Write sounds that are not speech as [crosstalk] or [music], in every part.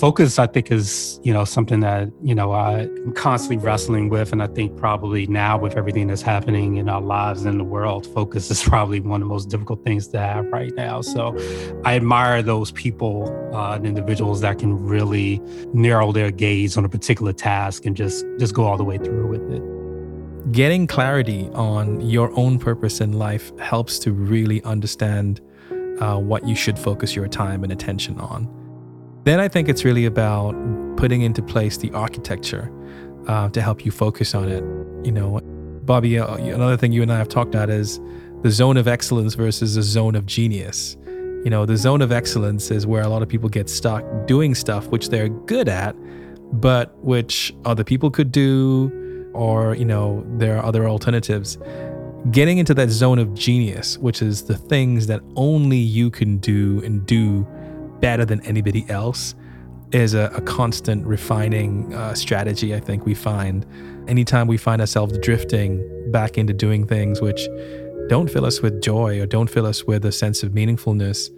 focus i think is you know something that you know i'm constantly wrestling with and i think probably now with everything that's happening in our lives and in the world focus is [laughs] probably one of the most difficult things to have right now. So i admire those people uh, and individuals that can really narrow their gaze on a particular task and just just go all the way through with it. Getting clarity on your own purpose in life helps to really understand uh, what you should focus your time and attention on then I think it's really about putting into place the architecture uh, to help you focus on it. You know, Bobby, uh, another thing you and I have talked about is the zone of excellence versus the zone of genius. You know, the zone of excellence is where a lot of people get stuck doing stuff which they're good at, but which other people could do, or, you know, there are other alternatives. Getting into that zone of genius, which is the things that only you can do and do better than anybody else is a, a constant refining uh, strategy. I think we find anytime we find ourselves drifting back into doing things which don't fill us with joy or don't fill us with a sense of meaningfulness,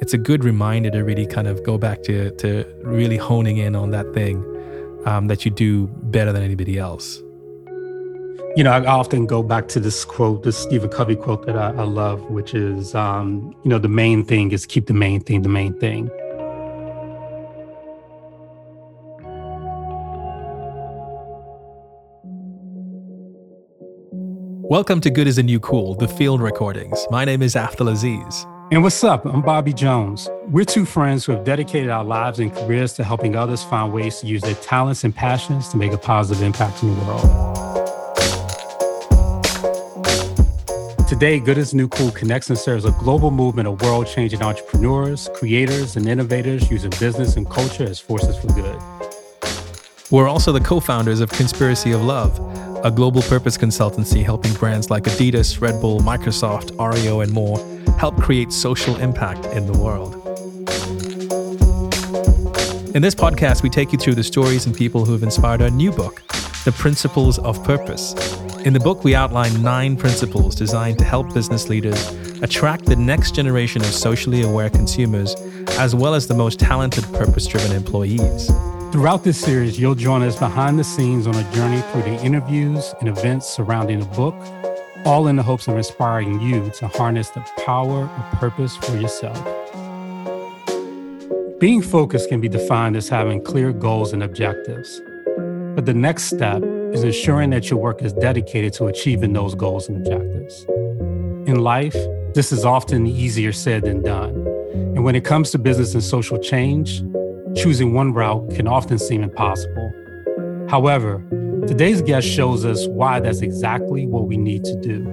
it's a good reminder to really kind of go back to, to really honing in on that thing um, that you do better than anybody else. You know, I often go back to this quote, this Stephen Covey quote that I, I love, which is, um, you know, the main thing is keep the main thing the main thing. Welcome to Good is a New Cool, the field recordings. My name is Afdhal Aziz. And what's up? I'm Bobby Jones. We're two friends who have dedicated our lives and careers to helping others find ways to use their talents and passions to make a positive impact in the world. Today, Good is New Cool connects and serves a global movement of world changing entrepreneurs, creators, and innovators using business and culture as forces for good. We're also the co founders of Conspiracy of Love, a global purpose consultancy helping brands like Adidas, Red Bull, Microsoft, Oreo, and more help create social impact in the world. In this podcast, we take you through the stories and people who have inspired our new book, The Principles of Purpose in the book, we outline nine principles designed to help business leaders attract the next generation of socially aware consumers, as well as the most talented, purpose driven employees. Throughout this series, you'll join us behind the scenes on a journey through the interviews and events surrounding the book, all in the hopes of inspiring you to harness the power of purpose for yourself. Being focused can be defined as having clear goals and objectives. But the next step is ensuring that your work is dedicated to achieving those goals and objectives. In life, this is often easier said than done. And when it comes to business and social change, choosing one route can often seem impossible. However, today's guest shows us why that's exactly what we need to do.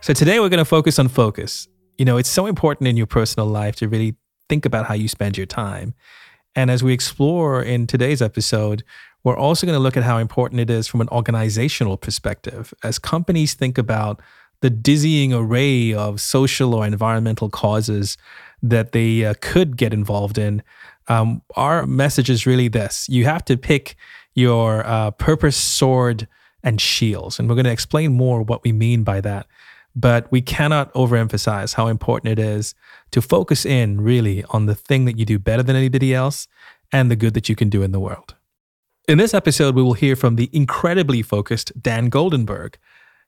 So, today we're going to focus on focus. You know, it's so important in your personal life to really think about how you spend your time. And as we explore in today's episode, we're also going to look at how important it is from an organizational perspective. As companies think about the dizzying array of social or environmental causes that they uh, could get involved in, um, our message is really this you have to pick your uh, purpose, sword, and shields. And we're going to explain more what we mean by that. But we cannot overemphasize how important it is to focus in really on the thing that you do better than anybody else and the good that you can do in the world. In this episode, we will hear from the incredibly focused Dan Goldenberg.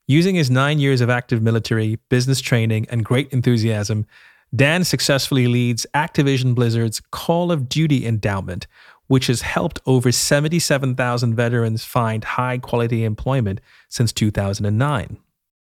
Using his nine years of active military, business training, and great enthusiasm, Dan successfully leads Activision Blizzard's Call of Duty endowment, which has helped over 77,000 veterans find high quality employment since 2009.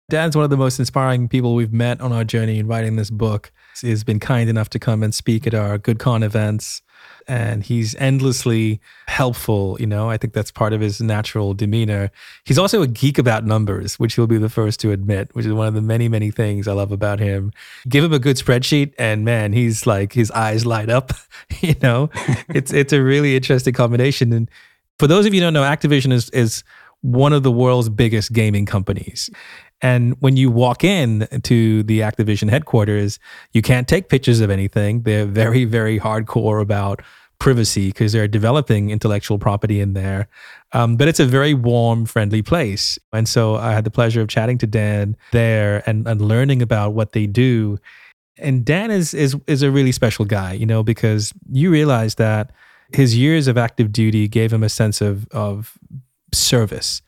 Dan's one of the most inspiring people we've met on our journey in writing this book. He's been kind enough to come and speak at our GoodCon events, and he's endlessly helpful. You know, I think that's part of his natural demeanor. He's also a geek about numbers, which he'll be the first to admit, which is one of the many, many things I love about him. Give him a good spreadsheet, and man, he's like his eyes light up. [laughs] you know, it's it's a really interesting combination. And for those of you who don't know, Activision is is one of the world's biggest gaming companies. And when you walk in to the Activision headquarters, you can't take pictures of anything. They're very, very hardcore about privacy because they're developing intellectual property in there. Um, but it's a very warm, friendly place. And so I had the pleasure of chatting to Dan there and, and learning about what they do. And Dan is is is a really special guy, you know, because you realize that his years of active duty gave him a sense of of service.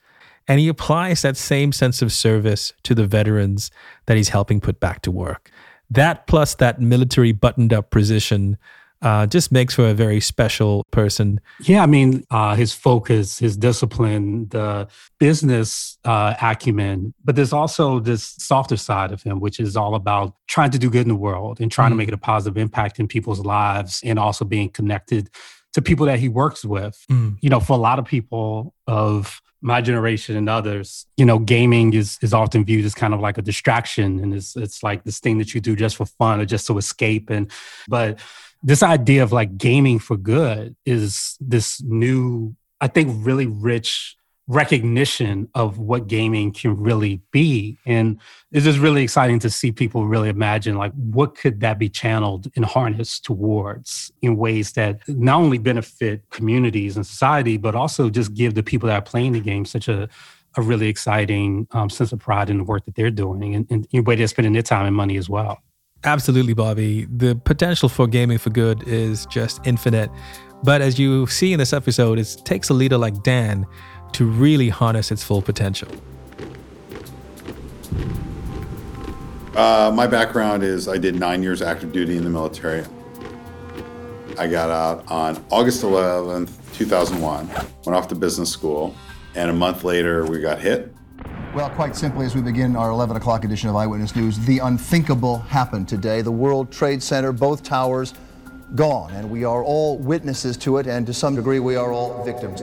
And he applies that same sense of service to the veterans that he's helping put back to work. That plus that military buttoned up position uh, just makes for a very special person. Yeah, I mean, uh, his focus, his discipline, the business uh, acumen, but there's also this softer side of him, which is all about trying to do good in the world and trying mm. to make it a positive impact in people's lives and also being connected to people that he works with. Mm. You know, for a lot of people of my generation and others, you know, gaming is is often viewed as kind of like a distraction and it's it's like this thing that you do just for fun or just to escape. And but this idea of like gaming for good is this new, I think, really rich recognition of what gaming can really be and it's just really exciting to see people really imagine like what could that be channeled and harnessed towards in ways that not only benefit communities and society but also just give the people that are playing the game such a a really exciting um, sense of pride in the work that they're doing and, and in way they're spending their time and money as well Absolutely, Bobby. The potential for gaming for good is just infinite. But as you see in this episode, it takes a leader like Dan to really harness its full potential. Uh, my background is I did nine years active duty in the military. I got out on August 11th, 2001, went off to business school, and a month later we got hit well, quite simply, as we begin our 11 o'clock edition of Eyewitness News, the unthinkable happened today. The World Trade Center, both towers gone, and we are all witnesses to it, and to some degree, we are all victims.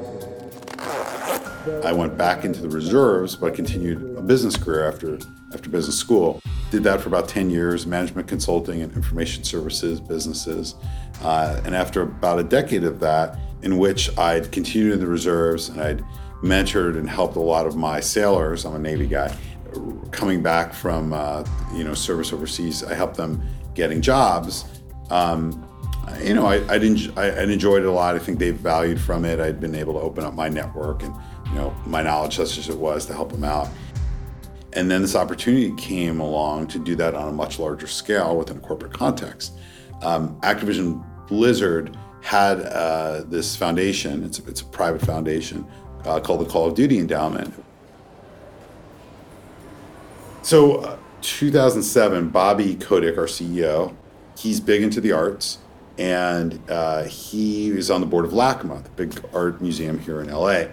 I went back into the reserves, but continued a business career after, after business school. Did that for about 10 years, management consulting and information services businesses. Uh, and after about a decade of that, in which I'd continued in the reserves and I'd mentored and helped a lot of my sailors. I'm a Navy guy. Coming back from uh, you know service overseas, I helped them getting jobs. Um, you know, I, would enjoyed it a lot. I think they valued from it. I'd been able to open up my network and you know my knowledge, such as it was, to help them out. And then this opportunity came along to do that on a much larger scale within a corporate context. Um, Activision Blizzard had uh, this foundation. It's a, it's a private foundation uh, called the Call of Duty Endowment. So, uh, 2007, Bobby Kotick, our CEO, he's big into the arts, and uh, he is on the board of LACMA, the big art museum here in LA.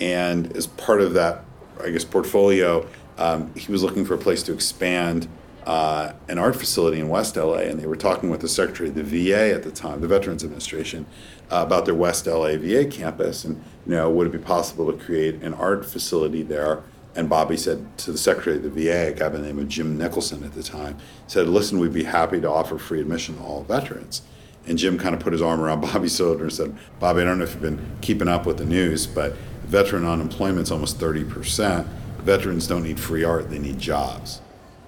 And as part of that, I guess, portfolio, um, he was looking for a place to expand uh, an art facility in West LA, and they were talking with the secretary of the VA at the time, the Veterans Administration, uh, about their West LA VA campus, and you know, would it be possible to create an art facility there? And Bobby said to the secretary of the VA, a guy by the name of Jim Nicholson at the time, said, "Listen, we'd be happy to offer free admission to all veterans." And Jim kind of put his arm around [laughs] Bobby's shoulder and said, "Bobby, I don't know if you've been keeping up with the news, but veteran unemployment is almost 30 percent. Veterans don't need free art; they need jobs."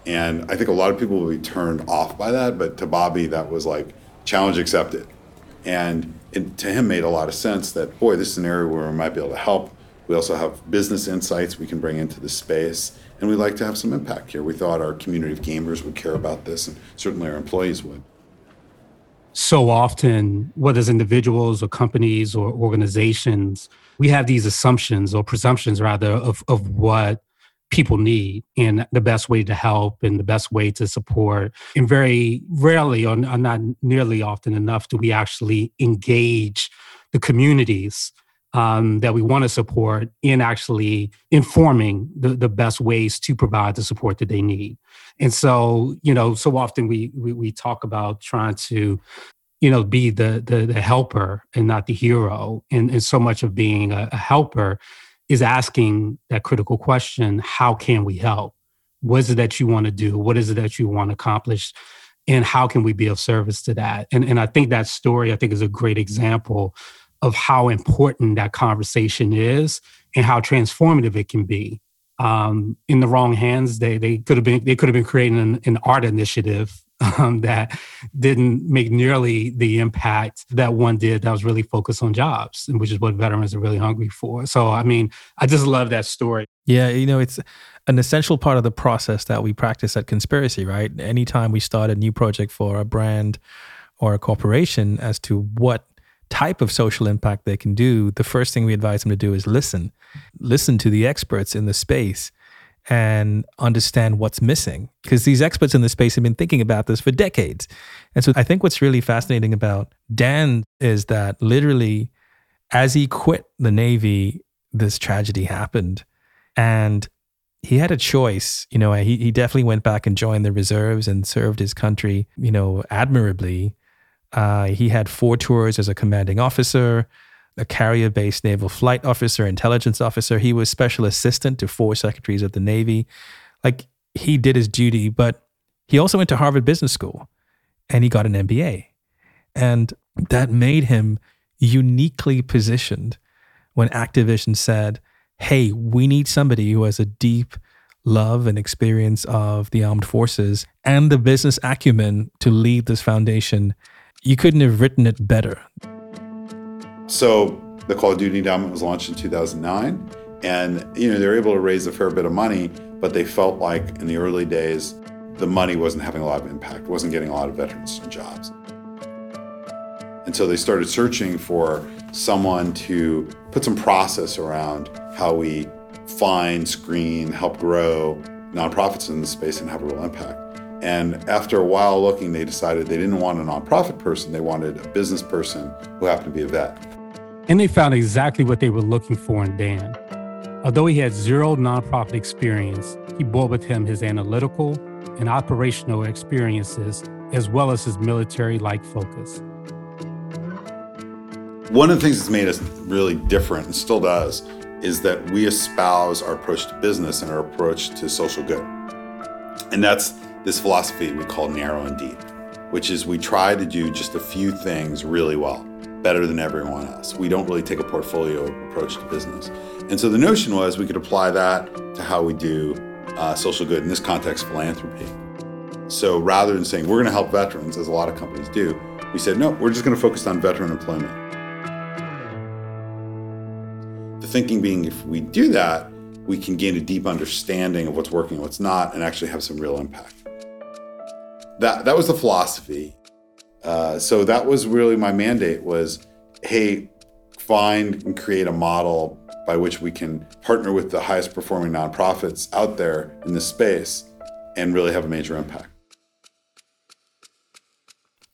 And I think a lot of people will be turned off by that, but to Bobby, that was like challenge accepted. And it to him made a lot of sense that, boy, this is an area where we might be able to help. We also have business insights we can bring into the space, and we'd like to have some impact here. We thought our community of gamers would care about this, and certainly our employees would. So often, whether it's individuals or companies or organizations, we have these assumptions or presumptions, rather, of, of what people need and the best way to help and the best way to support. And very rarely, or not nearly often enough, do we actually engage the communities um, that we want to support in actually informing the, the best ways to provide the support that they need. And so, you know, so often we we, we talk about trying to you know be the, the the helper and not the hero and, and so much of being a, a helper is asking that critical question how can we help? What is it that you want to do? What is it that you want to accomplish? And how can we be of service to that? And, and I think that story, I think, is a great example of how important that conversation is and how transformative it can be. Um, in the wrong hands, they they could have been they could have been creating an, an art initiative um, that didn't make nearly the impact that one did that was really focused on jobs, which is what veterans are really hungry for. So, I mean, I just love that story. Yeah, you know, it's an essential part of the process that we practice at Conspiracy, right? Anytime we start a new project for a brand or a corporation as to what type of social impact they can do, the first thing we advise them to do is listen. Listen to the experts in the space and understand what's missing. Because these experts in the space have been thinking about this for decades. And so I think what's really fascinating about Dan is that literally, as he quit the Navy, this tragedy happened. And he had a choice. You know, he, he definitely went back and joined the reserves and served his country, you know, admirably. Uh, he had four tours as a commanding officer a carrier based naval flight officer, intelligence officer. He was special assistant to four secretaries of the Navy. Like he did his duty, but he also went to Harvard Business School and he got an MBA. And that made him uniquely positioned when Activision said, Hey, we need somebody who has a deep love and experience of the armed forces and the business acumen to lead this foundation. You couldn't have written it better. So the Call of Duty Endowment was launched in 2009, and you know they were able to raise a fair bit of money, but they felt like in the early days the money wasn't having a lot of impact, wasn't getting a lot of veterans jobs. And so they started searching for someone to put some process around how we find, screen, help grow nonprofits in the space and have a real impact. And after a while looking, they decided they didn't want a nonprofit person, they wanted a business person who happened to be a vet. And they found exactly what they were looking for in Dan. Although he had zero nonprofit experience, he brought with him his analytical and operational experiences, as well as his military like focus. One of the things that's made us really different, and still does, is that we espouse our approach to business and our approach to social good. And that's this philosophy we call narrow and deep, which is we try to do just a few things really well better than everyone else. We don't really take a portfolio approach to business. And so the notion was we could apply that to how we do uh, social good, in this context, philanthropy. So rather than saying we're going to help veterans, as a lot of companies do, we said, no, we're just going to focus on veteran employment. The thinking being if we do that, we can gain a deep understanding of what's working and what's not and actually have some real impact. That, that was the philosophy. Uh, so that was really my mandate was, hey, find and create a model by which we can partner with the highest performing nonprofits out there in this space and really have a major impact.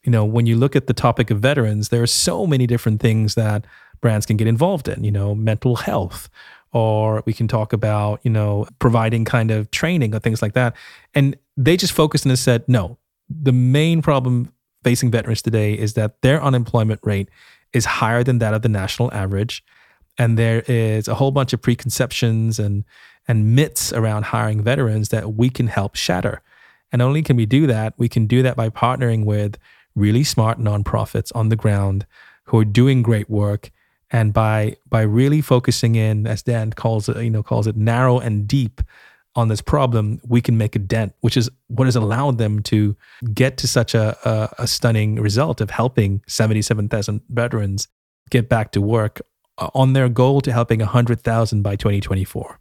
You know, when you look at the topic of veterans, there are so many different things that brands can get involved in, you know, mental health, or we can talk about, you know, providing kind of training or things like that. And they just focused and said, no, the main problem facing veterans today is that their unemployment rate is higher than that of the national average. And there is a whole bunch of preconceptions and, and myths around hiring veterans that we can help shatter. And only can we do that, we can do that by partnering with really smart nonprofits on the ground who are doing great work and by by really focusing in as Dan calls it you know calls it narrow and deep on this problem, we can make a dent, which is what has allowed them to get to such a, a, a stunning result of helping 77,000 veterans get back to work uh, on their goal to helping 100,000 by 2024.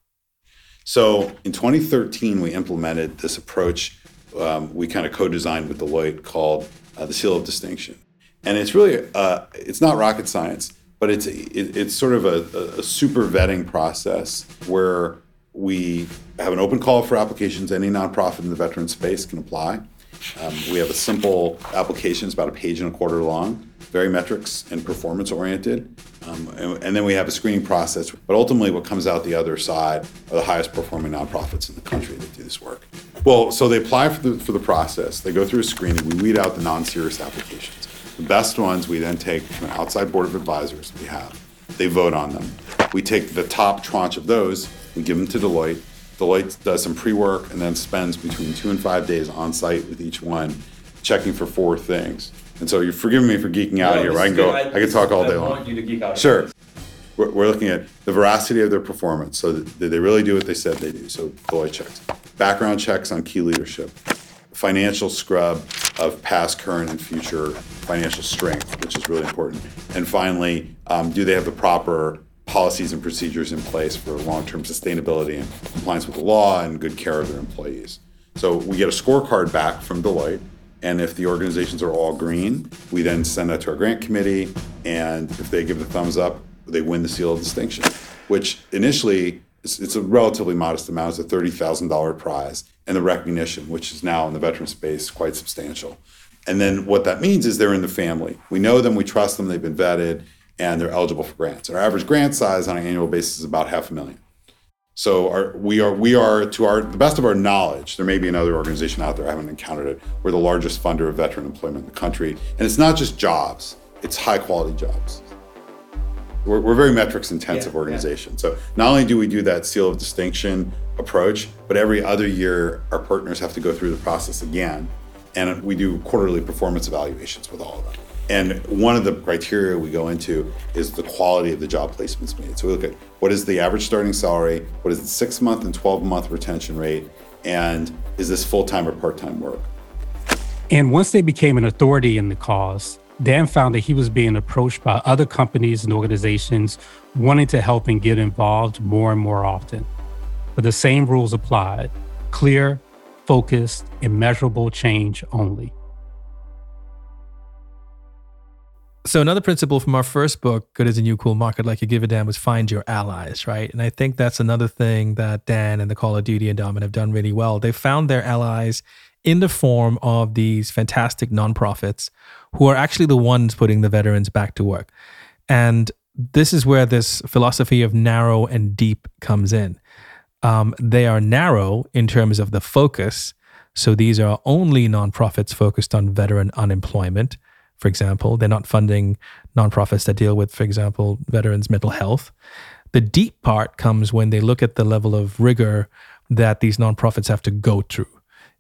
So in 2013, we implemented this approach um, we kind of co-designed with Deloitte called uh, the Seal of Distinction, and it's really uh, it's not rocket science, but it's it, it's sort of a, a super vetting process where we have an open call for applications. Any nonprofit in the veteran space can apply. Um, we have a simple application, it's about a page and a quarter long, very metrics and performance oriented. Um, and, and, then we have a screening process. But ultimately, what comes out the other side are the highest performing nonprofits in the country that do this work. Well, so they apply for the, for the process, they go through a screening, we weed out the non serious applications. The best ones we then take from an outside board of advisors we have. They vote on them. We take the top tranche of those we give them to Deloitte. Deloitte does some pre-work and then spends between two and five days on site with each one, checking for four things. And so you're forgiving me for geeking out no, here. I can go. I, I can talk all day long. you to geek out. Sure. We're, we're looking at the veracity of their performance. So did they really do what they said they do? So Deloitte checks. Background checks on key leadership. financial scrub of past, current, and future financial strength, which is really important. And finally, um, do they have the proper policies and procedures in place for long-term sustainability and compliance with the law and good care of their employees? So we get a scorecard back from Deloitte, and if the organizations are all green, we then send that to our grant committee, and if they give the thumbs up, they win the seal of distinction, which initially it's, it's a relatively modest amount. It's a thirty thousand dollar prize, and the recognition, which is now in the veteran space quite substantial. And then what that means is they're in the family. We know them, we trust them, they've been vetted, and they're eligible for grants. Our average grant size on an annual basis is about half a million. So our, we are we are to our the best of our knowledge. There may be another organization out there I haven't encountered it. We're the largest funder of veteran employment in the country, and it's not just jobs; it's high quality jobs. We're, we're a very metrics intensive yeah, organization. Yeah. So not only do we do that seal of distinction approach, but every other year our partners have to go through the process again. And we do quarterly performance evaluations with all of them. And one of the criteria we go into is the quality of the job placements made. So we look at what is the average starting salary, what is the six month and 12 month retention rate, and is this full time or part time work? And once they became an authority in the cause, Dan found that he was being approached by other companies and organizations wanting to help and get involved more and more often. But the same rules applied clear, focused, and measurable change only. So another principle from our first book, Good as a New Cool Market, like you give a damn, was find your allies, right? And I think that's another thing that Dan and the Call of Duty Endowment have done really well. They found their allies in the form of these fantastic nonprofits who are actually the ones putting the veterans back to work. And this is where this philosophy of narrow and deep comes in. Um, they are narrow in terms of the focus. So these are only nonprofits focused on veteran unemployment, for example. They're not funding nonprofits that deal with, for example, veterans' mental health. The deep part comes when they look at the level of rigor that these nonprofits have to go through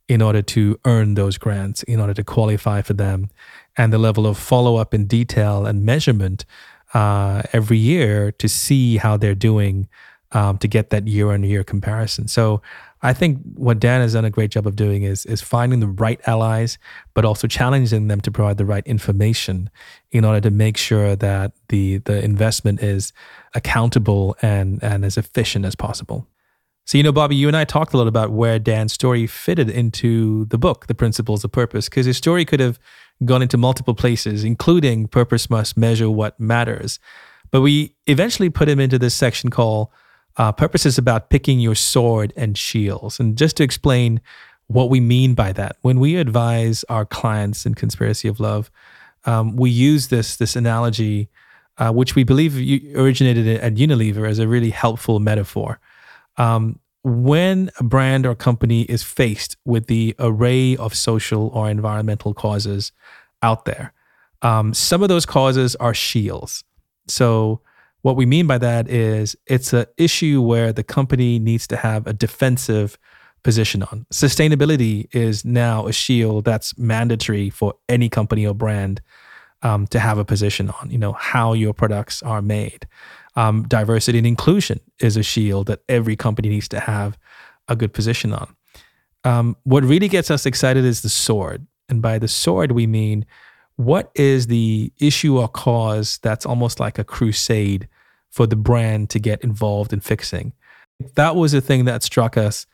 in order to earn those grants, in order to qualify for them, and the level of follow up in detail and measurement uh, every year to see how they're doing um, to get that year on year comparison. So I think what Dan has done a great job of doing is is finding the right allies, but also challenging them to provide the right information in order to make sure that the the investment is accountable and and as efficient as possible. So, you know, Bobby, you and I talked a lot about where Dan's story fitted into the book, The Principles of Purpose, because his story could have gone into multiple places, including purpose must measure what matters. But we eventually put him into this section called uh, Purpose is about picking your sword and shields. And just to explain what we mean by that, when we advise our clients in Conspiracy of Love, um, we use this, this analogy, uh, which we believe originated at Unilever as a really helpful metaphor. Um, when a brand or company is faced with the array of social or environmental causes out there, um, some of those causes are shields. So, what we mean by that is it's an issue where the company needs to have a defensive position on. Sustainability is now a shield that's mandatory for any company or brand um, to have a position on, you know, how your products are made. Um, diversity and inclusion is a shield that every company needs to have a good position on. Um, what really gets us excited is the sword. And by the sword, we mean what is the issue or cause that's almost like a crusade for the brand to get involved in fixing? That was a thing that struck us.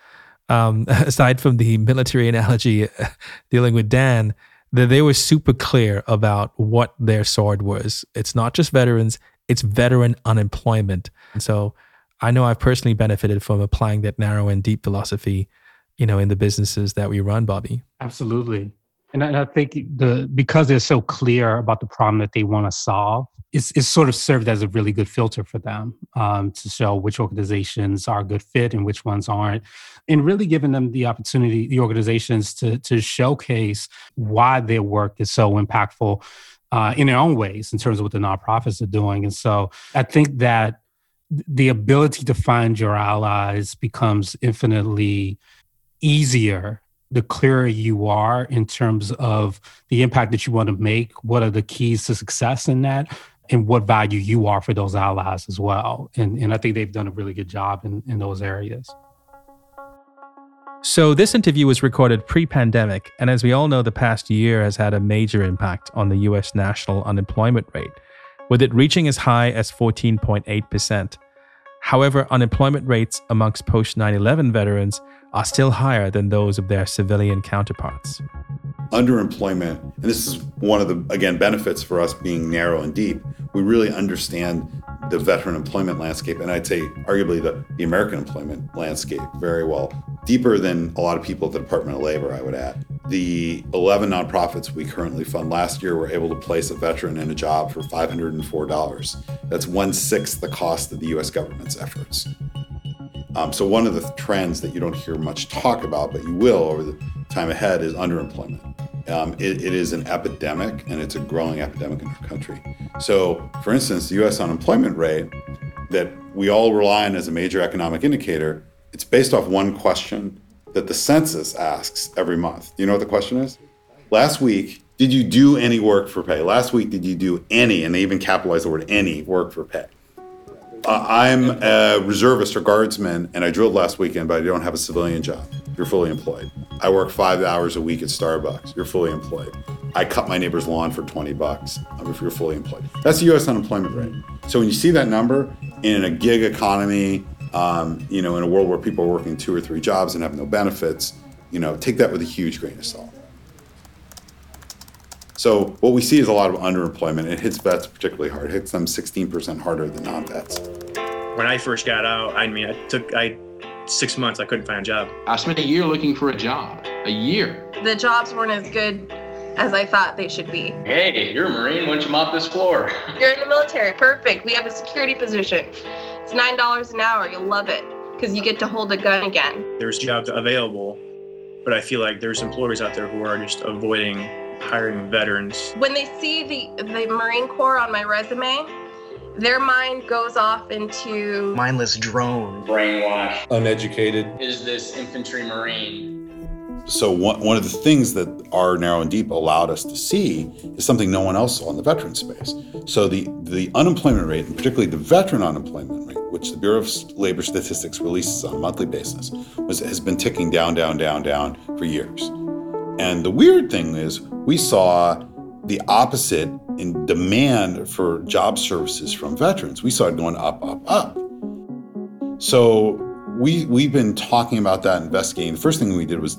Um, [laughs] aside from the military analogy [laughs] dealing with Dan, that they were super clear about what their sword was. It's not just veterans, it's veteran unemployment. And so I know I've personally benefited from applying that narrow and deep philosophy, you know, in the businesses that we run, Bobby. Absolutely. And I think the because they're so clear about the problem that they want to solve, it's, it's sort of served as a really good filter for them um, to show which organizations are a good fit and which ones aren't, and really giving them the opportunity, the organizations to to showcase why their work is so impactful uh, in their own ways in terms of what the nonprofits are doing. And so I think that the ability to find your allies becomes infinitely easier the clearer you are in terms of the impact that you want to make, what are the keys to success in that, and what value you are for those allies as well. And, and I think they've done a really good job in, in those areas. So, this interview was recorded pre pandemic, and as we all know, the past year has had a major impact on the US national unemployment rate, with it reaching as high as 14.8%. However, unemployment rates amongst post 9 11 veterans are still higher than those of their civilian counterparts. Underemployment, and this is one of the, again, benefits for us being narrow and deep. We really understand the veteran employment landscape, and I'd say arguably the, the American employment landscape very well, deeper than a lot of people at the Department of Labor, I would add. The 11 nonprofits we currently fund last year were able to place a veteran in a job for $504. That's one sixth the cost of the US government's efforts. Um, so one of the trends that you don't hear much talk about, but you will over the time ahead, is underemployment. Um, it, it is an epidemic, and it's a growing epidemic in our country. So, for instance, the U.S. unemployment rate that we all rely on as a major economic indicator, it's based off one question that the census asks every month. You know what the question is? Last week, did you do any work for pay? Last week, did you do any, and they even capitalize the word any, work for pay? Uh, I'm a reservist or guardsman, and I drilled last weekend, but I don't have a civilian job. You're fully employed. I work five hours a week at Starbucks. You're fully employed. I cut my neighbor's lawn for 20 bucks if you're fully employed. That's the U.S. unemployment rate. So when you see that number in a gig economy, um, you know, in a world where people are working two or three jobs and have no benefits, you know, take that with a huge grain of salt. So what we see is a lot of underemployment. It hits vets particularly hard. It hits them 16% harder than non-vets. When I first got out, I mean, I took I six months. I couldn't find a job. I spent a year looking for a job. A year. The jobs weren't as good as I thought they should be. Hey, you're a Marine. Why don't you mop this floor? [laughs] You're in the military. Perfect. We have a security position. It's nine dollars an hour. You'll love it because you get to hold a gun again. There's jobs available, but I feel like there's employers out there who are just avoiding hiring veterans. When they see the the Marine Corps on my resume, their mind goes off into mindless drone. Brainwashed. Uneducated. Is this infantry Marine? So one, one of the things that our narrow and deep allowed us to see is something no one else saw in the veteran space. So the, the unemployment rate, and particularly the veteran unemployment rate, which the Bureau of Labor Statistics releases on a monthly basis, was, has been ticking down, down, down, down for years. And the weird thing is, we saw the opposite in demand for job services from veterans. We saw it going up, up, up. So we we've been talking about that, investigating. The first thing we did was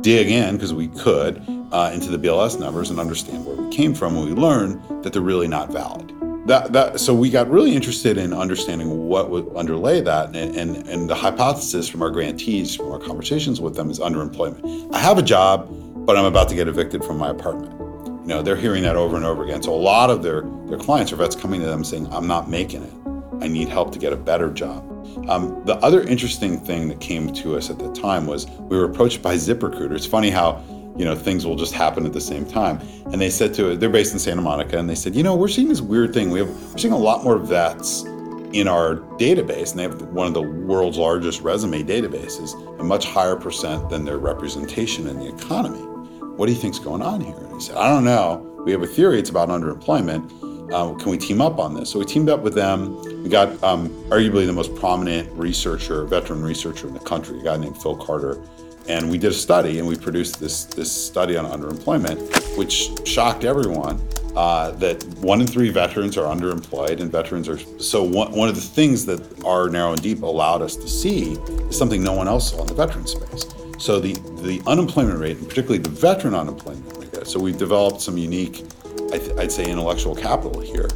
dig in because we could uh, into the BLS numbers and understand where we came from. And we learned that they're really not valid. That, that, so we got really interested in understanding what would underlay that, and, and, and the hypothesis from our grantees, from our conversations with them, is underemployment. I have a job, but I'm about to get evicted from my apartment. You know, they're hearing that over and over again. So a lot of their their clients or vets coming to them saying, "I'm not making it. I need help to get a better job." Um, the other interesting thing that came to us at the time was we were approached by ZipRecruiter. It's funny how you know things will just happen at the same time. And they said to it, they're based in Santa Monica, and they said, you know, we're seeing this weird thing. We have we're seeing a lot more vets in our database, and they have one of the world's largest resume databases, a much higher percent than their representation in the economy. What do you think's going on here? And he said, I don't know. We have a theory. It's about underemployment. Uh, can we team up on this? So we teamed up with them. We got um, arguably the most prominent researcher, veteran researcher in the country, a guy named Phil Carter, and we did a study, and we produced this this study on underemployment, which shocked everyone. Uh, that one in three veterans are underemployed, and veterans are so. One, one of the things that our narrow and deep allowed us to see is something no one else saw in the veteran space. So the the unemployment rate, and particularly the veteran unemployment rate. So we've developed some unique I'd say, intellectual capital here.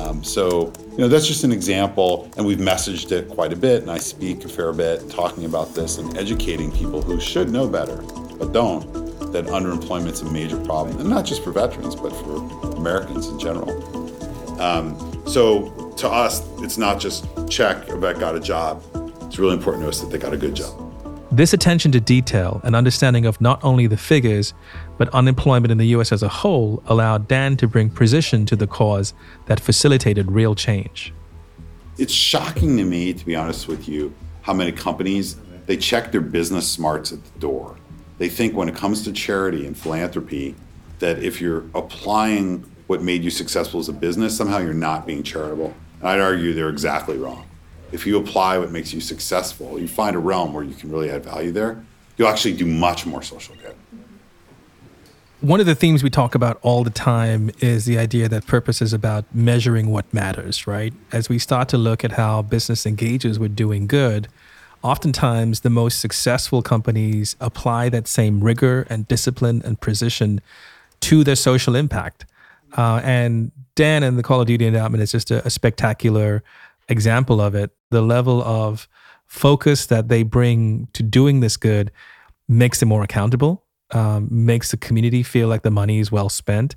Um, so, you know, that's just an example, and we've messaged it quite a bit, and I speak a fair bit talking about this and educating people who should know better, but don't, that underemployment's a major problem, and not just for veterans, but for Americans in general. Um, so, to us, it's not just check a vet got a job. It's really important to us that they got a good job. This attention to detail and understanding of not only the figures, but unemployment in the US as a whole allowed Dan to bring precision to the cause that facilitated real change. It's shocking to me, to be honest with you, how many companies they check their business smarts at the door. They think when it comes to charity and philanthropy that if you're applying what made you successful as a business, somehow you're not being charitable. And I'd argue they're exactly wrong if you apply what makes you successful, you find a realm where you can really add value there, you'll actually do much more social good. One of the themes we talk about all the time is the idea that purpose is about measuring what matters, right? As we start to look at how business engages with doing good, oftentimes the most successful companies apply that same rigor and discipline and precision to their social impact. Uh, and Dan and the Call of Duty endowment is just a, a spectacular example of it. The level of focus that they bring to doing this good makes them more accountable, um, makes the community feel like the money is well spent,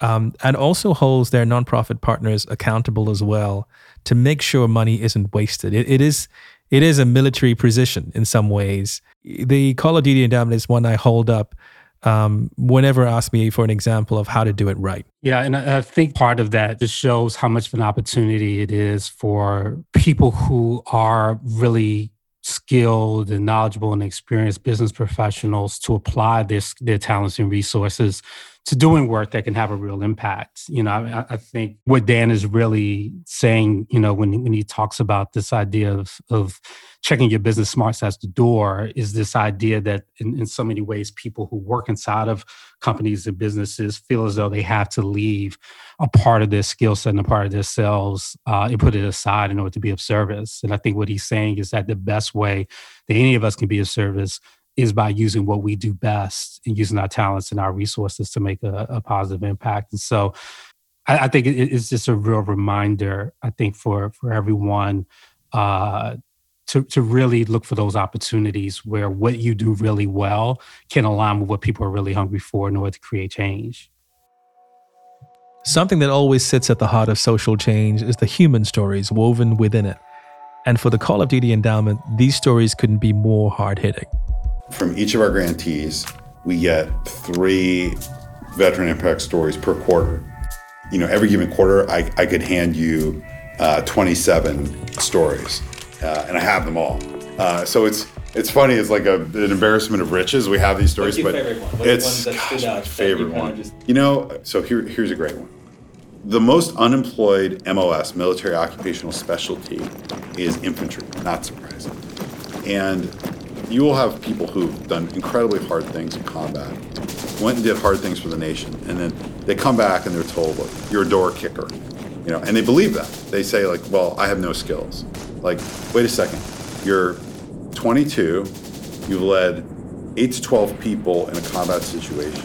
um, and also holds their nonprofit partners accountable as well to make sure money isn't wasted. It, it is it is a military position in some ways. The Call of Duty endowment is one I hold up um, whenever asked me for an example of how to do it right. Yeah, and I think part of that just shows how much of an opportunity it is for people who are really skilled and knowledgeable and experienced business professionals to apply this, their talents and resources to doing work that can have a real impact. You know, I, I, think what Dan is really saying, you know, when when he talks about this idea of of checking your business smarts as the door, is this idea that in, in so many ways people who work inside of companies and businesses feel as though they have to leave a part of their skill set and a part of their selves uh, and put it aside in order to be of service. And I think what he's saying is that the best way that any of us can be of service is by using what we do best and using our talents and our resources to make a, a positive impact. And so I, I think it, it's just a real reminder, I think, for for everyone uh, to, to really look for those opportunities where what you do really well can align with what people are really hungry for in order to create change. Something that always sits at the heart of social change is the human stories woven within it. And for the Call of Duty Endowment, these stories couldn't be more hard hitting. From each of our grantees, we get three veteran impact stories per quarter. You know, every given quarter, I, I could hand you uh, 27 stories, uh, and I have them all. Uh, so it's it's funny. It's like a, an embarrassment of riches. We have these stories, but it's gosh, my favorite one. Just... You know, so here, here's a great one. The most unemployed MOS, military occupational specialty, is infantry. Not surprising. And you will have people who've done incredibly hard things in combat, went and did hard things for the nation, and then they come back and they're told, "Look, you're a door kicker," you know, and they believe that. They say like, "Well, I have no skills." Like, wait a second, you're 22, you've led eight to 12 people in a combat situation.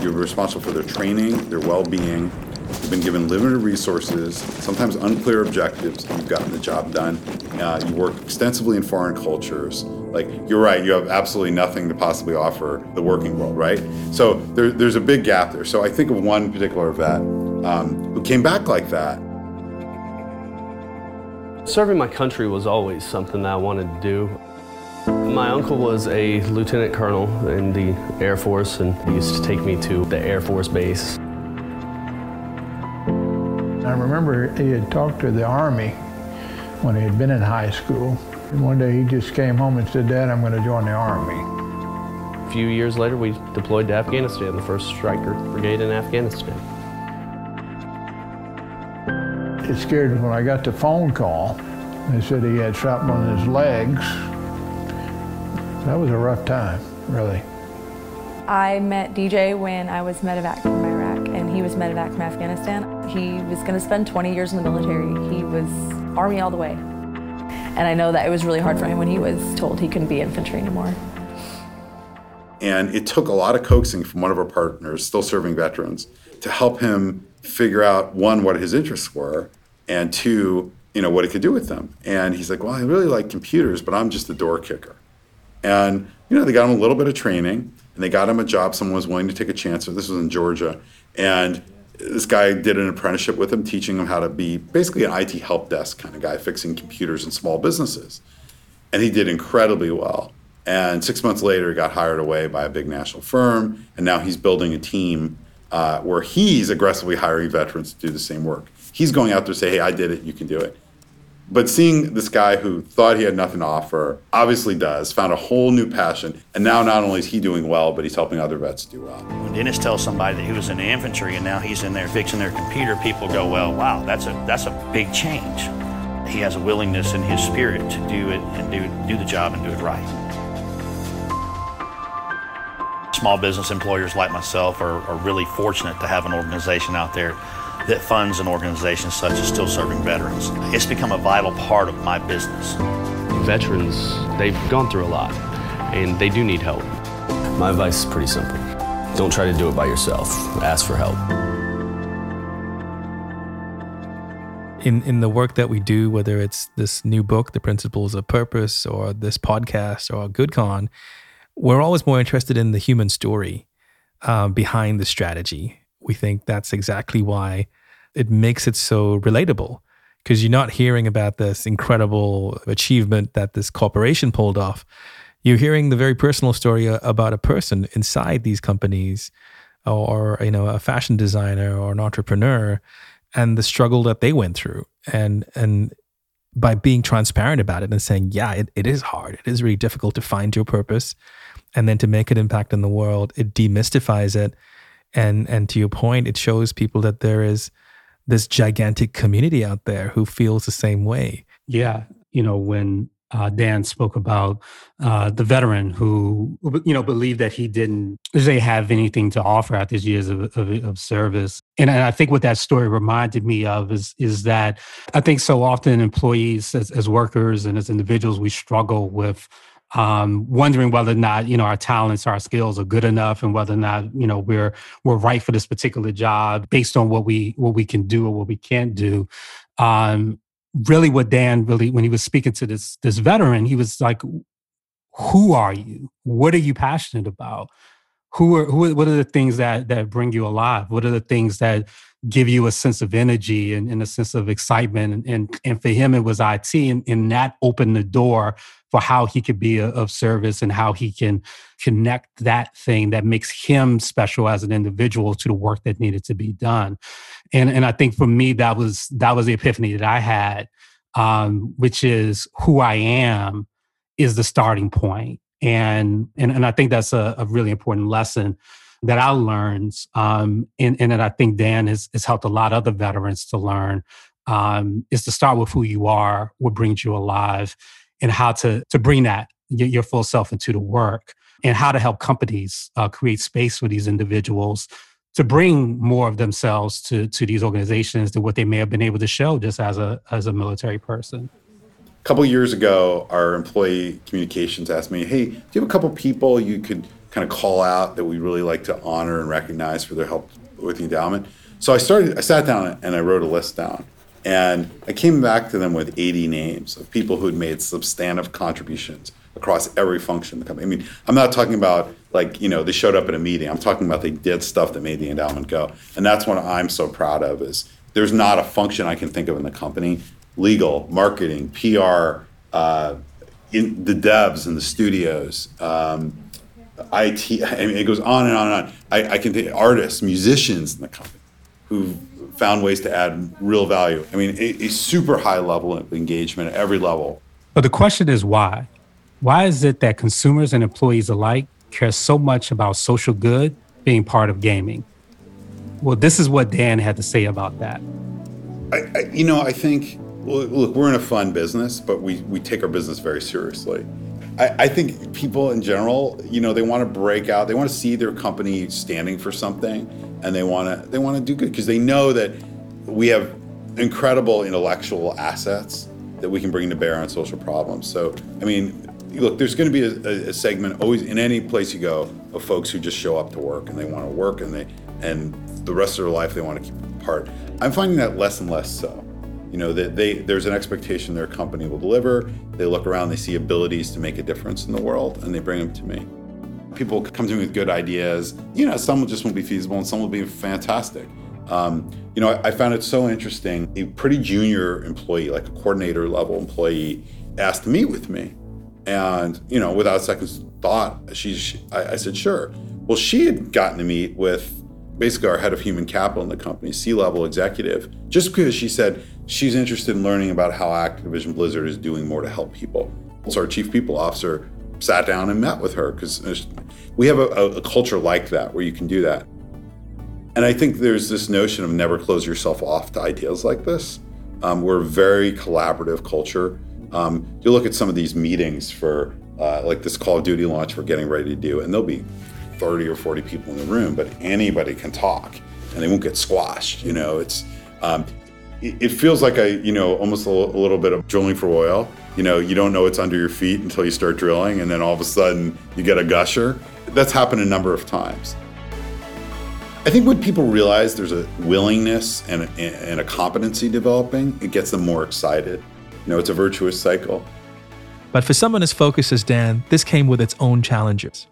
You're responsible for their training, their well-being, You've been given limited resources, sometimes unclear objectives, and you've gotten the job done. Uh, you work extensively in foreign cultures. Like, you're right, you have absolutely nothing to possibly offer the working world, right? So there, there's a big gap there. So I think of one particular vet um, who came back like that. Serving my country was always something that I wanted to do. My uncle was a lieutenant colonel in the Air Force, and he used to take me to the Air Force base. I remember he had talked to the Army when he had been in high school. And one day he just came home and said, Dad, I'm going to join the Army. A few years later, we deployed to Afghanistan, the 1st Stryker Brigade in Afghanistan. It scared me when I got the phone call. They said he had shot one of his legs. That was a rough time, really. I met DJ when I was medevac from Iraq, and he was medevac from Afghanistan. He was going to spend 20 years in the military. He was Army all the way. And I know that it was really hard for him when he was told he couldn't be infantry anymore. And it took a lot of coaxing from one of our partners, still serving veterans, to help him figure out one, what his interests were, and two, you know, what he could do with them. And he's like, Well, I really like computers, but I'm just a door kicker. And, you know, they got him a little bit of training and they got him a job. Someone was willing to take a chance. This was in Georgia. And this guy did an apprenticeship with him, teaching him how to be basically an IT help desk kind of guy, fixing computers in small businesses. And he did incredibly well. And six months later, he got hired away by a big national firm. And now he's building a team uh, where he's aggressively hiring veterans to do the same work. He's going out there to say, hey, I did it, you can do it. But seeing this guy who thought he had nothing to offer obviously does, found a whole new passion. And now not only is he doing well, but he's helping other vets do well. When Dennis tells somebody that he was in the infantry and now he's in there fixing their computer, people go, well, wow, that's a, that's a big change. He has a willingness in his spirit to do it and do, do the job and do it right. small business employers like myself are, are really fortunate to have an organization out there that funds an organization such as Still Serving Veterans. It's become a vital part of my business. Veterans, they've gone through a lot and they do need help. My advice is pretty simple don't try to do it by yourself, ask for help. In, in the work that we do, whether it's this new book, The Principles of Purpose, or this podcast, or GoodCon, we're always more interested in the human story uh, behind the strategy. We think that's exactly why it makes it so relatable. Because you're not hearing about this incredible achievement that this corporation pulled off. You're hearing the very personal story uh, about a person inside these companies or you know a fashion designer or an entrepreneur and the struggle that they went through. And and by being transparent about it and saying yeah it, it is hard. It is really difficult to find your purpose and then to make an impact in the world it demystifies it and and to your point it shows people that there is this gigantic community out there who feels the same way yeah you know when uh, Dan spoke about uh, the veteran who, you know, believed that he didn't they have anything to offer after his years of, of, of service. And, and, I think what that story reminded me of is is that I think so often employees as, as workers and as individuals we struggle with um, wondering whether or not you know our talents, our skills are good enough, and whether or not you know we're we're right for this particular job based on what we what we can do or what we can't do. Um, really what Dan really when he was speaking to this this veteran, he was like, "Who are you? What are you passionate about? Who are who? What are the things that that bring you alive? What are the things that give you a sense of energy and, and a sense of excitement? And, and and for him, it was IT, and, and that opened the door for how he could be of service and how he can connect that thing that makes him special as an individual to the work that needed to be done. And and I think for me that was that was the epiphany that I had, um, which is who I am is the starting point. And and and I think that's a, a really important lesson that I learned, um, and, and that I think Dan has, has helped a lot of other veterans to learn, um, is to start with who you are, what brings you alive, and how to to bring that your, full self into the work and how to help companies uh, create space for these individuals to bring more of themselves to to these organizations than what they may have been able to show just as a as a military person. A couple years ago, our employee communications asked me, "Hey, do you have a couple people you could kind of call out that we really like to honor and recognize for their help with the endowment?" So I started. I sat down and I wrote a list down. And I came back to them with 80 names of people who had made substantive contributions across every function of the company. I mean, I'm not talking about like, you know, they showed up at a meeting. I'm talking about they did stuff that made the endowment go. And that's what I'm so proud of is there's not a function I can think of in the company, legal, marketing, PR, uh, in the devs and the studios, um, IT, I mean, it goes on and on and on. I, I can think artists, musicians in the company who found ways to add real value. I mean, a, a super high level of engagement at every level. But the question is why? Why is it that consumers and employees alike care so much about social good being part of gaming? Well, this is what Dan had to say about that. I, I, you know, I think, look, we're in a fun business, but we, we take our business very seriously. I, I think people in general, you know, they want to break out, they want to see their company standing for something and they want to they want to do good because they know that we have incredible intellectual assets that we can bring to bear on social problems. So, I mean, look, there's going to be a, a, segment always in any place you go of folks who just show up to work and they want to work and they and the rest of their life they want to keep apart. I'm finding that less and less so. You know, that they, there's an expectation their company will deliver. They look around, they see abilities to make a difference in the world, and they bring them to me people come to me with good ideas. You know, some just won't be feasible and some will be fantastic. Um, you know, I, I, found it so interesting. A pretty junior employee, like a coordinator level employee, asked to meet with me. And, you know, without a second thought, she, she I, I, said, sure. Well, she had gotten to meet with basically our head of human capital in the company, C level executive, just because she said she's interested in learning about how Activision Blizzard is doing more to help people. So our chief people officer sat down and met with her because we have a, a, culture like that where you can do that. And I think there's this notion of never close yourself off to ideas like this. Um, we're a very collaborative culture. Um, you look at some of these meetings for uh, like this Call of Duty launch we're getting ready to do, and there'll be 30 or 40 people in the room, but anybody can talk and they won't get squashed. You know, it's, um, it, feels like a, you know, almost a little bit of drilling for oil. You know, you don't know it's under your feet until you start drilling, and then all of a sudden you get a gusher. That's happened a number of times. I think when people realize there's a willingness and a, and a competency developing, it gets them more excited. You know, it's a virtuous cycle. But for someone as focused as Dan, this came with its own challenges.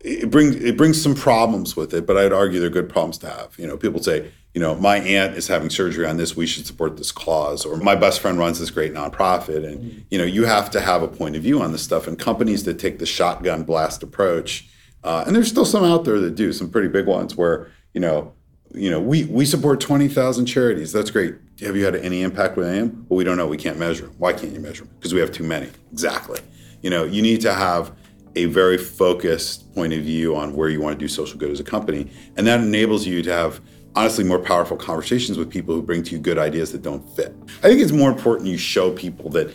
It brings it brings some problems with it, but I'd argue they're good problems to have. You know, people say, you know, my aunt is having surgery on this, we should support this cause, or my best friend runs this great nonprofit, and you know, you have to have a point of view on this stuff. And companies that take the shotgun blast approach uh, and there's still some out there that do some pretty big ones where you know, you know, we we support twenty thousand charities. That's great. Have you had any impact with them? Well, we don't know. We can't measure. Them. Why can't you measure them? Because we have too many. Exactly. You know, you need to have a very focused point of view on where you want to do social good as a company, and that enables you to have honestly more powerful conversations with people who bring to you good ideas that don't fit. I think it's more important you show people that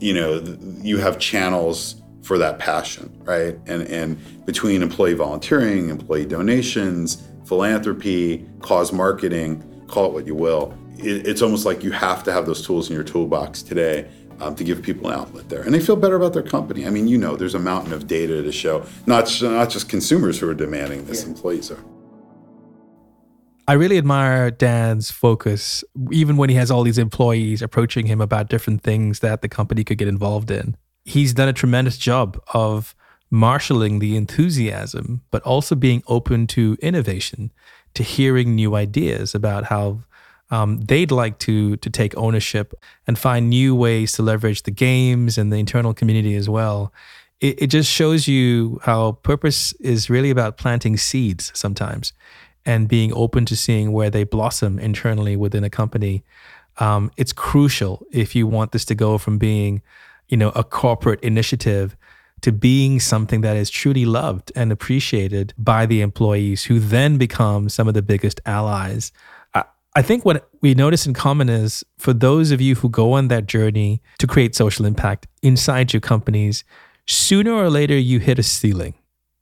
you know you have channels for that passion, right? And and between employee volunteering, employee donations, philanthropy, cause marketing, call it what you will, it, it's almost like you have to have those tools in your toolbox today um, to give people an outlet there, and they feel better about their company. I mean, you know, there's a mountain of data to show not not just consumers who are demanding this, yeah. employees are. I really admire Dan's focus, even when he has all these employees approaching him about different things that the company could get involved in he's done a tremendous job of marshaling the enthusiasm, but also being open to innovation, to hearing new ideas about how um, they'd like to to take ownership and find new ways to leverage the games and the internal community as well. It, it just shows you how purpose is really about planting seeds sometimes and being open to seeing where they blossom internally within a company. Um, it's crucial if you want this to go from being you know, a corporate initiative to being something that is truly loved and appreciated by the employees who then become some of the biggest allies. I, I think what we notice in common is for those of you who go on that journey to create social impact inside your companies, sooner or later you hit a ceiling.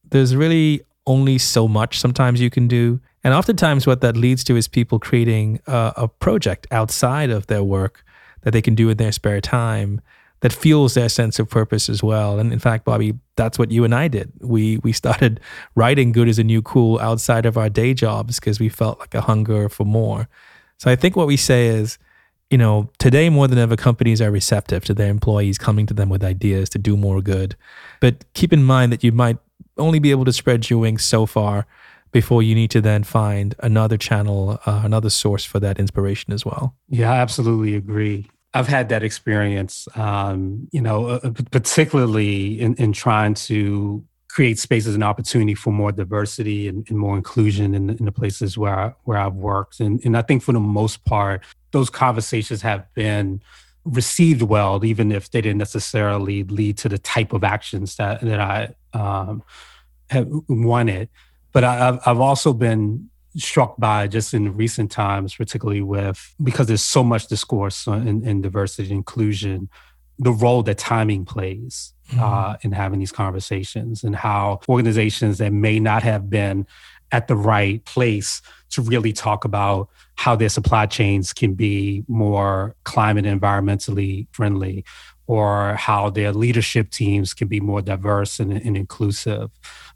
There's really only so much sometimes you can do. And oftentimes, what that leads to is people creating a, a project outside of their work that they can do in their spare time that fuels their sense of purpose as well. And in fact, Bobby, that's what you and I did. We we started writing Good is the New Cool outside of our day jobs because we felt like a hunger for more. So I think what we say is, you know, today more than ever, companies are receptive to their employees coming to them with ideas to do more good. But keep in mind that you might only be able to spread your wings so far before you need to then find another channel, uh, another source for that inspiration as well. Yeah, I absolutely agree. I've had that experience, um, you know, uh, particularly in, in trying to create spaces and opportunity for more diversity and, and more inclusion in, in, the places where I, where I've worked. And, and I think for the most part, those conversations have been received well, even if they didn't necessarily lead to the type of actions that that I um, have it, But I, I've, I've also been struck by just in recent times, particularly with because there's so much discourse in, in diversity and inclusion, the role that timing plays mm-hmm. uh, in having these conversations and how organizations that may not have been at the right place to really talk about how their supply chains can be more climate and environmentally friendly or how their leadership teams can be more diverse and, and inclusive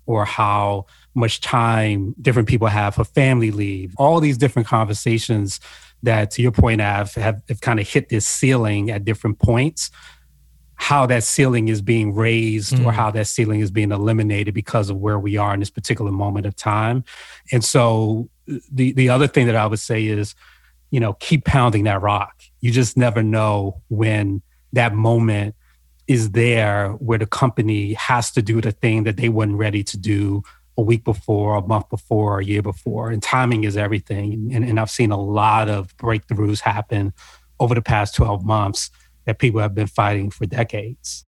or how much time different people have for family leave, all these different conversations that, to your point, have, have, have kind of hit this ceiling at different points. How that ceiling is being raised mm. or how that ceiling is being eliminated because of where we are in this particular moment of time. And so, the, the other thing that I would say is, you know, keep pounding that rock. You just never know when that moment is there where the company has to do the thing that they weren't ready to do a week before, a month before, a year before. And timing is everything. And, and I've seen a lot of breakthroughs happen over the past 12 months that people have been fighting for decades.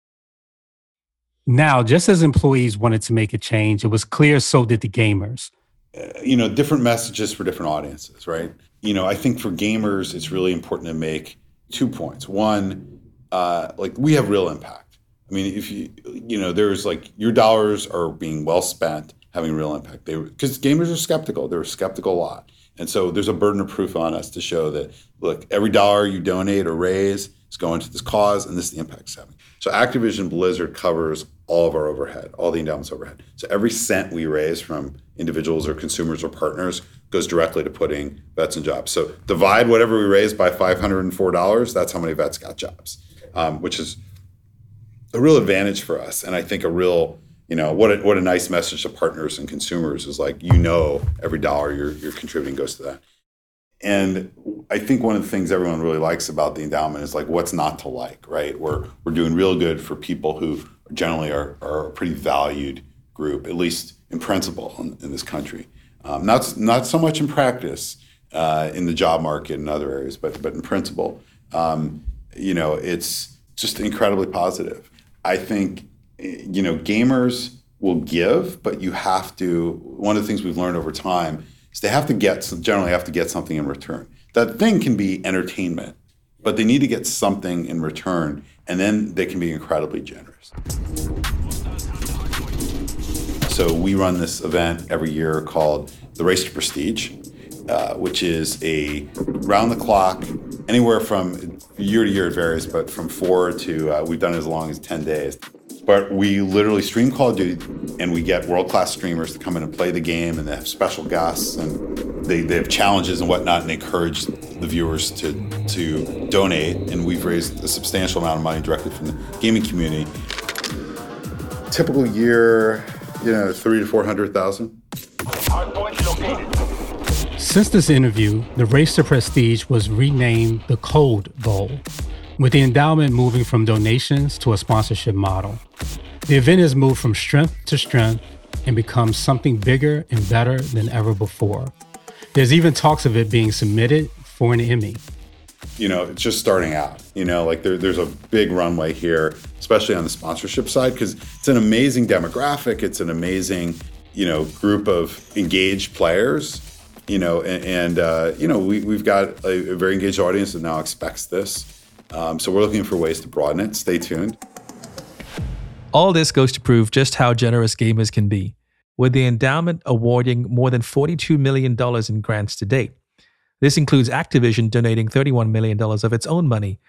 Now, just as employees wanted to make a change, it was clear so did the gamers. Uh, you know, different messages for different audiences, right? You know, I think for gamers, it's really important to make two points. One, uh, like we have real impact. I mean, if you, you know, there's like your dollars are being well spent having real impact. They because gamers are skeptical. They were skeptical a lot, and so there's a burden of proof on us to show that look, every dollar you donate or raise is going to this cause, and this is the impact it's having. So Activision Blizzard covers all of our overhead, all the endowment's overhead. So every cent we raise from individuals or consumers or partners goes directly to putting vets in jobs. So divide whatever we raise by $504, that's how many vets got jobs, um, which is a real advantage for us. And I think a real, you know, what a, what a nice message to partners and consumers is like, you know, every dollar you're, you're contributing goes to that. And I think one of the things everyone really likes about the endowment is like what's not to like, right? We're, we're doing real good for people who generally are, are a pretty valued group, at least in principle in, in this country. Um, not, not so much in practice uh, in the job market and other areas, but, but in principle. Um, you know, it's just incredibly positive. I think, you know, gamers will give, but you have to, one of the things we've learned over time is they have to get, generally have to get something in return. That thing can be entertainment, but they need to get something in return, and then they can be incredibly generous. So we run this event every year called the Race to Prestige, uh, which is a round the clock, anywhere from year to year it varies, but from four to uh, we've done it as long as ten days. But we literally stream Call of Duty, and we get world class streamers to come in and play the game, and they have special guests, and they, they have challenges and whatnot, and they encourage the viewers to to donate. And we've raised a substantial amount of money directly from the gaming community. Typical year, you know, three to four hundred thousand. Since this interview, the Race to Prestige was renamed the Code Bowl, with the endowment moving from donations to a sponsorship model. The event has moved from strength to strength and become something bigger and better than ever before. There's even talks of it being submitted for an Emmy. You know, it's just starting out. You know, like there, there's a big runway here, especially on the sponsorship side, because it's an amazing demographic. It's an amazing, you know, group of engaged players you know, and, and uh, you know, we, we've got a, a, very engaged audience that now expects this. Um, so we're looking for ways to broaden it. Stay tuned. All this goes to prove just how generous gamers can be, with the endowment awarding more than $42 million in grants to date. This includes Activision donating $31 million of its own money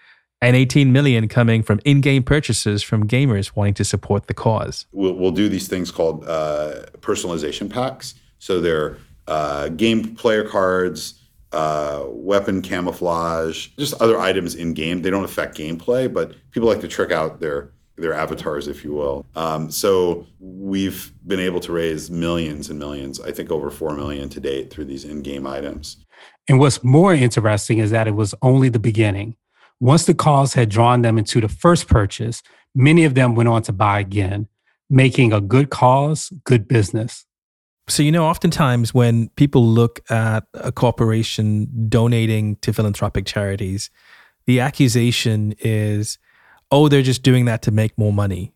and 18 million coming from in-game purchases from gamers wanting to support the cause. We'll, we'll do these things called uh, personalization packs. So they're uh, game player cards, uh, weapon camouflage, just other items in game. They don't affect gameplay, but people like to trick out their their avatars, if you will. Um, so we've been able to raise millions and millions. I think over four million to date through these in-game items. And what's more interesting is that it was only the beginning. Once the cause had drawn them into the first purchase, many of them went on to buy again, making a good cause good business. So, you know, oftentimes when people look at a corporation donating to philanthropic charities, the accusation is, oh, they're just doing that to make more money.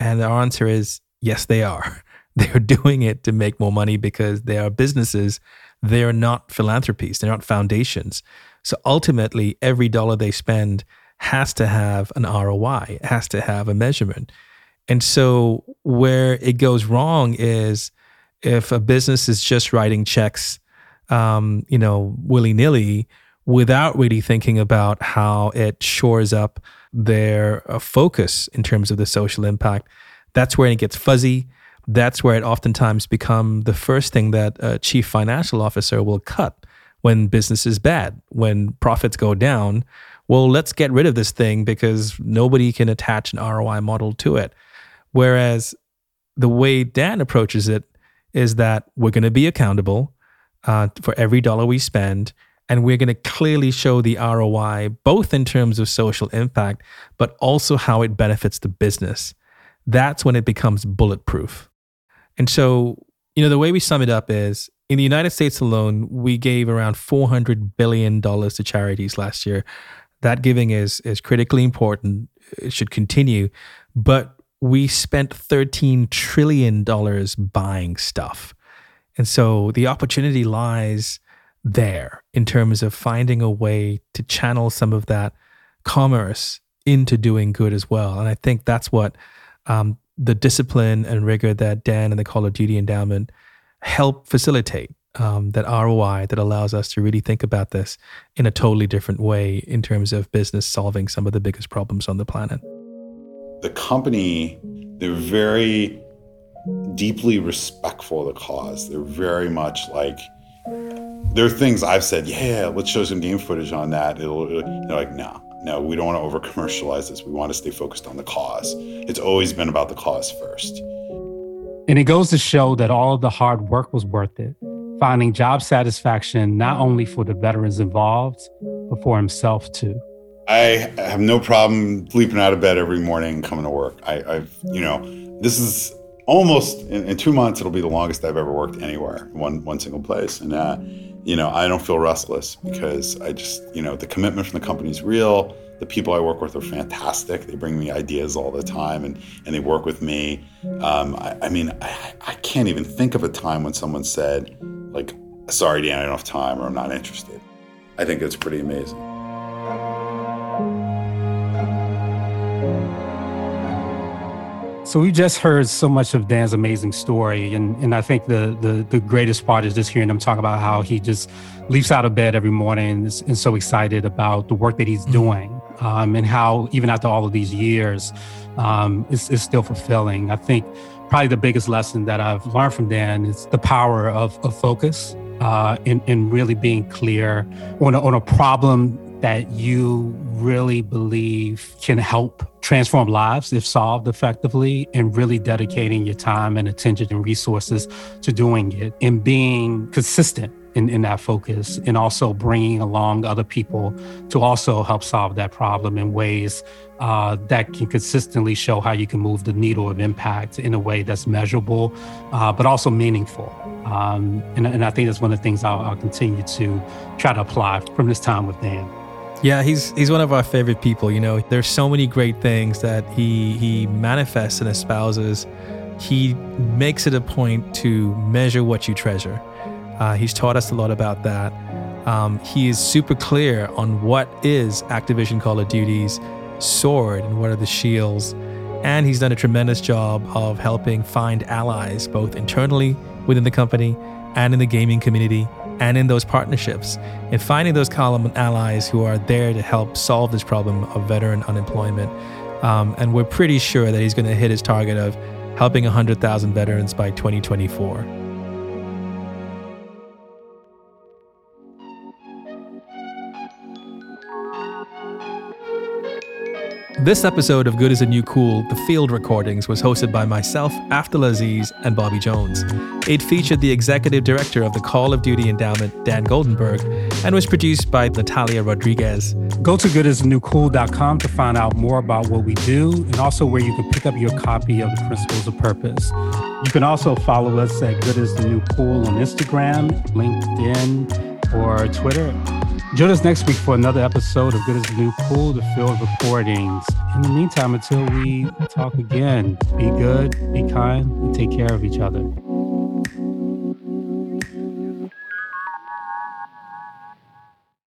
And our answer is, yes, they are. [laughs] They're doing it to make more money because they are businesses. They are not philanthropies, they're not foundations. So ultimately, every dollar they spend has to have an ROI, it has to have a measurement. And so where it goes wrong is, if a business is just writing checks, um, you know, willy nilly, without really thinking about how it shores up their uh, focus in terms of the social impact, that's where it gets fuzzy. That's where it oftentimes become the first thing that a chief financial officer will cut when business is bad, when profits go down. Well, let's get rid of this thing because nobody can attach an ROI model to it. Whereas the way Dan approaches it is that we're going to be accountable uh, for every dollar we spend. And we're going to clearly show the ROI, both in terms of social impact, but also how it benefits the business. That's when it becomes bulletproof. And so, you know, the way we sum it up is in the United States alone, we gave around $400 billion to charities last year. That giving is, is critically important. It should continue. But we spent $13 trillion buying stuff. And so the opportunity lies there in terms of finding a way to channel some of that commerce into doing good as well. And I think that's what um, the discipline and rigor that Dan and the Call of Duty Endowment help facilitate um, that ROI that allows us to really think about this in a totally different way in terms of business solving some of the biggest problems on the planet. The company, they're very deeply respectful of the cause. They're very much like, there are things I've said, yeah, let's show some game footage on that. It'll, they're like, no, no, we don't want to over commercialize this. We want to stay focused on the cause. It's always been about the cause first. And it goes to show that all of the hard work was worth it, finding job satisfaction not only for the veterans involved, but for himself too. I have no problem leaping out of bed every morning and coming to work. I, have you know, this is almost in, in, two months. It'll be the longest I've ever worked anywhere, one one single place, and uh, you know, I don't feel restless because I just, you know, the commitment from the company is real. The people I work with are fantastic. They bring me ideas all the time and, and they work with me. Um, I, I, mean, I, I can't even think of a time when someone said, like, sorry, Dan, I don't have time or I'm not interested. I think it's pretty amazing. So we just heard so much of Dan's amazing story, and and I think the the the greatest part is just hearing him talk about how he just leaps out of bed every morning and is, and so excited about the work that he's mm-hmm. doing, um, and how even after all of these years, um, it's, it's still fulfilling. I think probably the biggest lesson that I've learned from Dan is the power of, of focus uh, in, in really being clear on a, on a problem that you really believe can help transform lives if solved effectively and really dedicating your time and attention and resources to doing it and being consistent in, in that focus and also bringing along other people to also help solve that problem in ways uh, that can consistently show how you can move the needle of impact in a way that's measurable uh, but also meaningful um, and, and, I think that's one of the things I'll, I'll continue to try to apply from this time with Dan. Yeah, he's he's one of our favorite people. You know, there's so many great things that he he manifests and espouses. He makes it a point to measure what you treasure. Uh, he's taught us a lot about that. Um, he is super clear on what is Activision Call of Duty's sword and what are the shields. And he's done a tremendous job of helping find allies, both internally within the company and in the gaming community and in those partnerships and finding those common allies who are there to help solve this problem of veteran unemployment. Um, and we're pretty sure that he's going to hit his target of helping 100,000 veterans by 2024. This episode of Good is the New Cool, the field recordings, was hosted by myself, Afdhal Aziz, and Bobby Jones. It featured the executive director of the Call of Duty Endowment, Dan Goldenberg, and was produced by Natalia Rodriguez. Go to goodisnewcool.com to find out more about what we do and also where you can pick up your copy of the Principles of Purpose. You can also follow us at Good is the New Cool on Instagram, LinkedIn, or Twitter. Join us next week for another episode of Good as New Cool, the field recordings. In the meantime, until we talk again, be good, be kind, and take care of each other.